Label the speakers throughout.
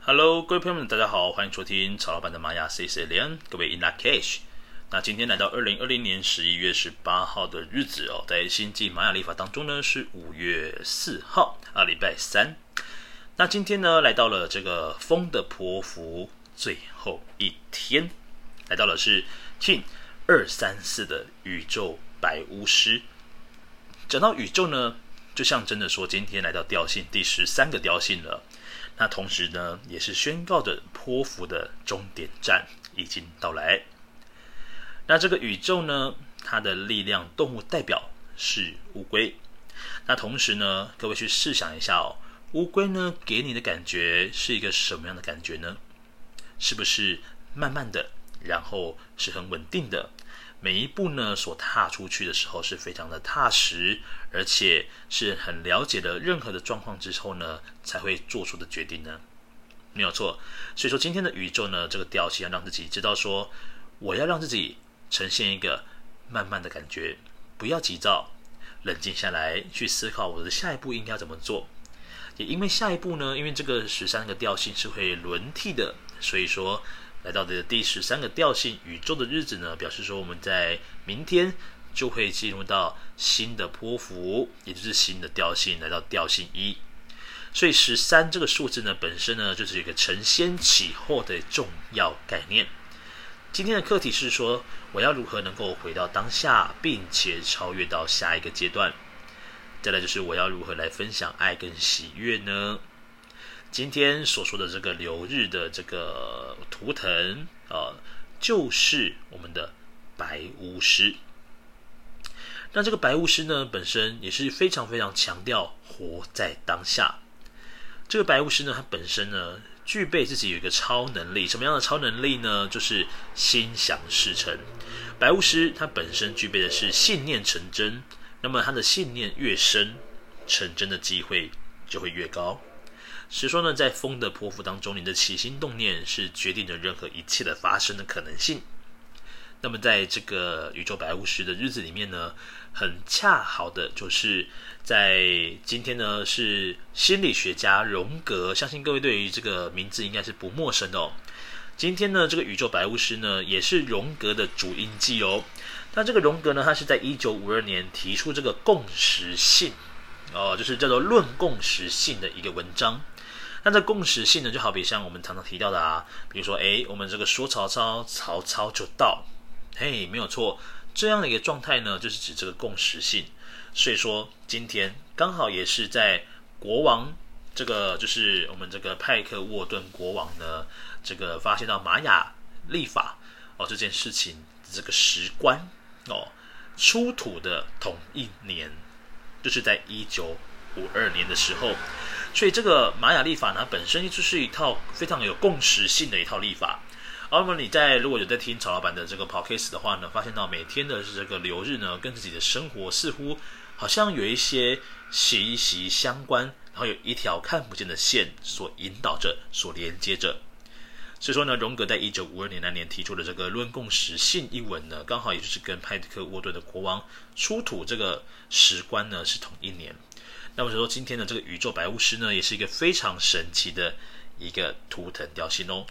Speaker 1: Hello，各位朋友们，大家好，欢迎收听曹老板的玛雅 C C 连，各位 In Lak'ech。那今天来到二零二零年十一月十八号的日子哦，在星际玛雅历法当中呢是五月四号啊，礼拜三。那今天呢来到了这个风的波符最后一天，来到了是 King 二三四的宇宙白巫师。讲到宇宙呢，就象征的说今天来到调性第十三个调性了。那同时呢，也是宣告着波符的终点站已经到来。那这个宇宙呢，它的力量动物代表是乌龟。那同时呢，各位去试想一下哦，乌龟呢给你的感觉是一个什么样的感觉呢？是不是慢慢的，然后是很稳定的？每一步呢，所踏出去的时候是非常的踏实，而且是很了解了任何的状况之后呢，才会做出的决定呢，没有错。所以说今天的宇宙呢，这个调性要让自己知道说，我要让自己呈现一个慢慢的感觉，不要急躁，冷静下来去思考我的下一步应该要怎么做。也因为下一步呢，因为这个十三个调性是会轮替的，所以说。来到的第十三个调性宇宙的日子呢，表示说我们在明天就会进入到新的波幅，也就是新的调性，来到调性一。所以十三这个数字呢，本身呢就是一个承先启后的重要概念。今天的课题是说，我要如何能够回到当下，并且超越到下一个阶段。再来就是我要如何来分享爱跟喜悦呢？今天所说的这个流日的这个图腾啊，就是我们的白巫师。那这个白巫师呢，本身也是非常非常强调活在当下。这个白巫师呢，他本身呢，具备自己有一个超能力。什么样的超能力呢？就是心想事成。白巫师他本身具备的是信念成真。那么他的信念越深，成真的机会就会越高。所以说呢，在风的波符当中，你的起心动念是决定着任何一切的发生的可能性。那么，在这个宇宙白巫师的日子里面呢，很恰好的就是在今天呢，是心理学家荣格，相信各位对于这个名字应该是不陌生的哦。今天呢，这个宇宙白巫师呢，也是荣格的主印记哦。那这个荣格呢，他是在一九五二年提出这个共识性哦，就是叫做《论共识性》的一个文章。那这共识性呢，就好比像我们常常提到的啊，比如说，哎，我们这个说曹操，曹操就到，嘿，没有错，这样的一个状态呢，就是指这个共识性。所以说，今天刚好也是在国王这个，就是我们这个派克沃顿国王呢，这个发现到玛雅历法哦这件事情这个时关哦出土的同一年，就是在一九五二年的时候。所以这个玛雅历法呢，本身就是一套非常有共识性的一套历法。而那么你在如果有在听曹老板的这个 podcast 的话呢，发现到每天的这个流日呢，跟自己的生活似乎好像有一些息息相关，然后有一条看不见的线所引导着、所连接着。所以说呢，荣格在一九五二年那年提出的这个《论共识性》一文呢，刚好也就是跟派克沃顿的国王出土这个石棺呢是同一年。那么说，今天的这个宇宙白巫师呢，也是一个非常神奇的一个图腾调性哦。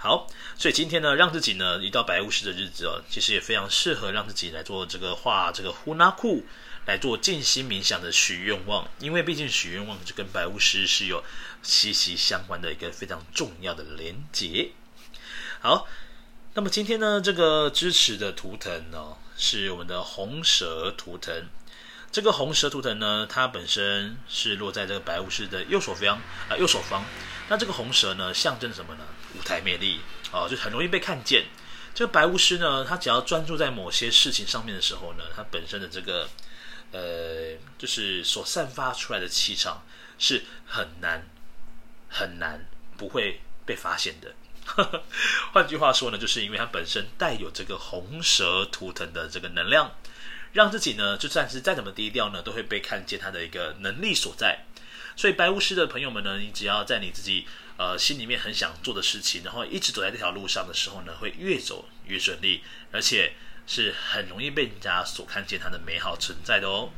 Speaker 1: 好，所以今天呢，让自己呢一到白巫师的日子哦，其实也非常适合让自己来做这个画这个呼纳库，来做静心冥想的许愿望，因为毕竟许愿望就跟白巫师是有息息相关的一个非常重要的连结。好，那么今天呢，这个支持的图腾呢，是我们的红蛇图腾。这个红蛇图腾呢，它本身是落在这个白巫师的右手方啊、右手方。那这个红蛇呢，象征什么呢？舞台魅力哦，就很容易被看见。这个白巫师呢，他只要专注在某些事情上面的时候呢，他本身的这个呃，就是所散发出来的气场是很难很难不会被发现的。换句话说呢，就是因为他本身带有这个红蛇图腾的这个能量。让自己呢，就算是再怎么低调呢，都会被看见他的一个能力所在。所以白巫师的朋友们呢，你只要在你自己呃心里面很想做的事情，然后一直走在这条路上的时候呢，会越走越顺利，而且是很容易被人家所看见他的美好存在的哦。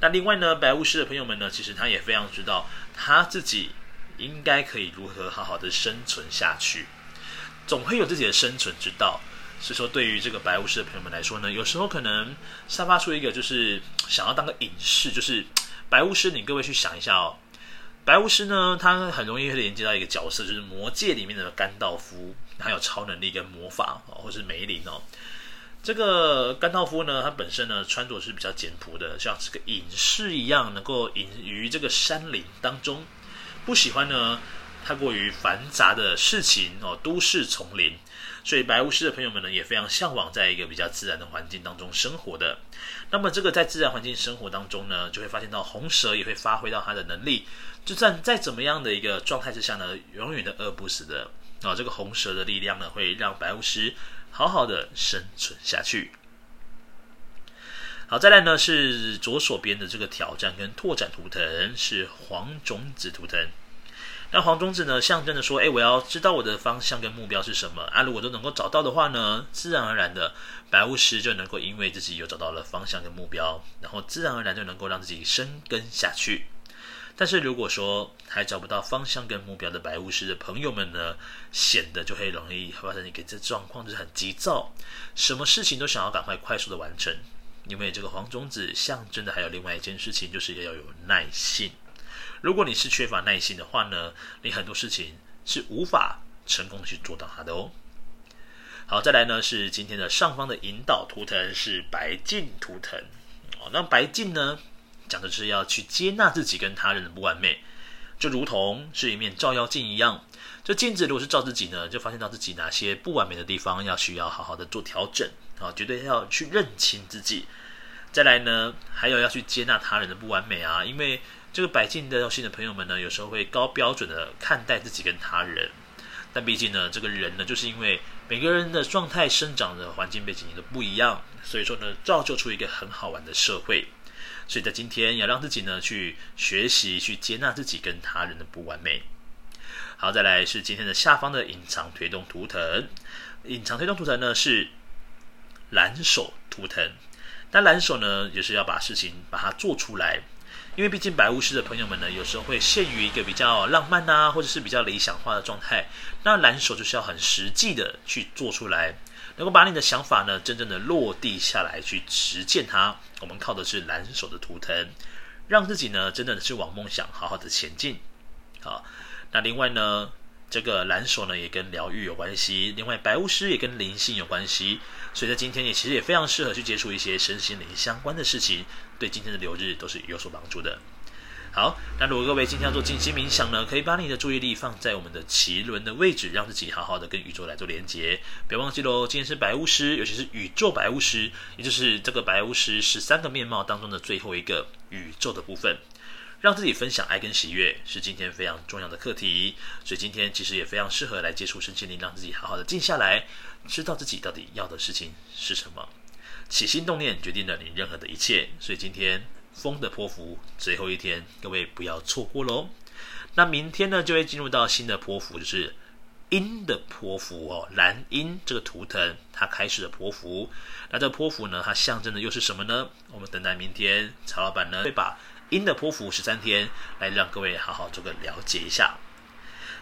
Speaker 1: 那另外呢，白巫师的朋友们呢，其实他也非常知道他自己应该可以如何好好的生存下去，总会有自己的生存之道。所以说，对于这个白巫师的朋友们来说呢，有时候可能散发出一个就是想要当个隐士，就是白巫师。你各位去想一下哦，白巫师呢，他很容易会连接到一个角色，就是魔界里面的甘道夫，还有超能力跟魔法哦，或是梅林哦。这个甘道夫呢，他本身呢穿着是比较简朴的，像这个隐士一样，能够隐于这个山林当中，不喜欢呢太过于繁杂的事情哦，都市丛林。所以白巫师的朋友们呢，也非常向往在一个比较自然的环境当中生活的。那么这个在自然环境生活当中呢，就会发现到红蛇也会发挥到它的能力，就算在怎么样的一个状态之下呢，永远的饿不死的啊、这个红蛇的力量呢，会让白巫师好好的生存下去。好，再来呢是左手边的这个挑战跟拓展图腾是黄种子图腾。那黄种子呢，象征着说，哎，我要知道我的方向跟目标是什么啊？如果都能够找到的话呢，自然而然的，白巫师就能够因为自己有找到了方向跟目标，然后自然而然就能够让自己生根下去。但是如果说还找不到方向跟目标的白巫师的朋友们呢，显得就会容易发生一个这状况，就是很急躁，什么事情都想要赶快快速的完成。因为这个黄种子象征的还有另外一件事情，就是要有耐性。如果你是缺乏耐心的话呢，你很多事情是无法成功的去做到它的哦。好，再来呢是今天的上方的引导图腾是白镜图腾哦。那白镜呢讲的是要去接纳自己跟他人的不完美，就如同是一面照妖镜一样。这镜子如果是照自己呢，就发现到自己哪些不完美的地方，要需要好好的做调整啊，绝对要去认清自己。再来呢，还有要去接纳他人的不完美啊，因为。这个白镜的调性的朋友们呢，有时候会高标准的看待自己跟他人，但毕竟呢，这个人呢，就是因为每个人的状态、生长的环境背景都不一样，所以说呢，造就出一个很好玩的社会。所以在今天要让自己呢去学习、去接纳自己跟他人的不完美。好，再来是今天的下方的隐藏推动图腾，隐藏推动图腾呢是蓝手图腾，但蓝手呢也、是要把事情把它做出来。因为毕竟白巫师的朋友们呢，有时候会陷于一个比较浪漫啊，或者是比较理想化的状态。那蓝手就是要很实际的去做出来，能够把你的想法呢，真正的落地下来去实践它。我们靠的是蓝手的图腾，让自己呢，真的是往梦想好好的前进。好，那另外呢，这个蓝手呢，也跟疗愈有关系。另外，白巫师也跟灵性有关系。所以在今天也其实也非常适合去接触一些身心灵相关的事情，对今天的流日都是有所帮助的。好，那如果各位今天要做静心冥想呢，可以把你的注意力放在我们的脐轮的位置，让自己好好的跟宇宙来做连接。不要忘记喽，今天是白巫师，尤其是宇宙白巫师，也就是这个白巫师十三个面貌当中的最后一个宇宙的部分。让自己分享爱跟喜悦是今天非常重要的课题，所以今天其实也非常适合来接触身心灵，让自己好好的静下来，知道自己到底要的事情是什么。起心动念决定了你任何的一切，所以今天风的波幅最后一天，各位不要错过喽。那明天呢，就会进入到新的波幅，就是鹰的波幅哦，蓝鹰这个图腾它开始的波幅。那这个波符呢，它象征的又是什么呢？我们等待明天曹老板呢会把。阴的剖腹十三天，来让各位好好做个了解一下。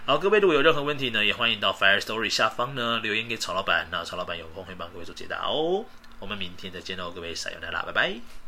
Speaker 1: 好，各位如果有任何问题呢，也欢迎到 Fire Story 下方呢留言给曹老板，那曹老板有空会帮各位做解答哦。我们明天再见喽，各位撒由那拉，拜拜。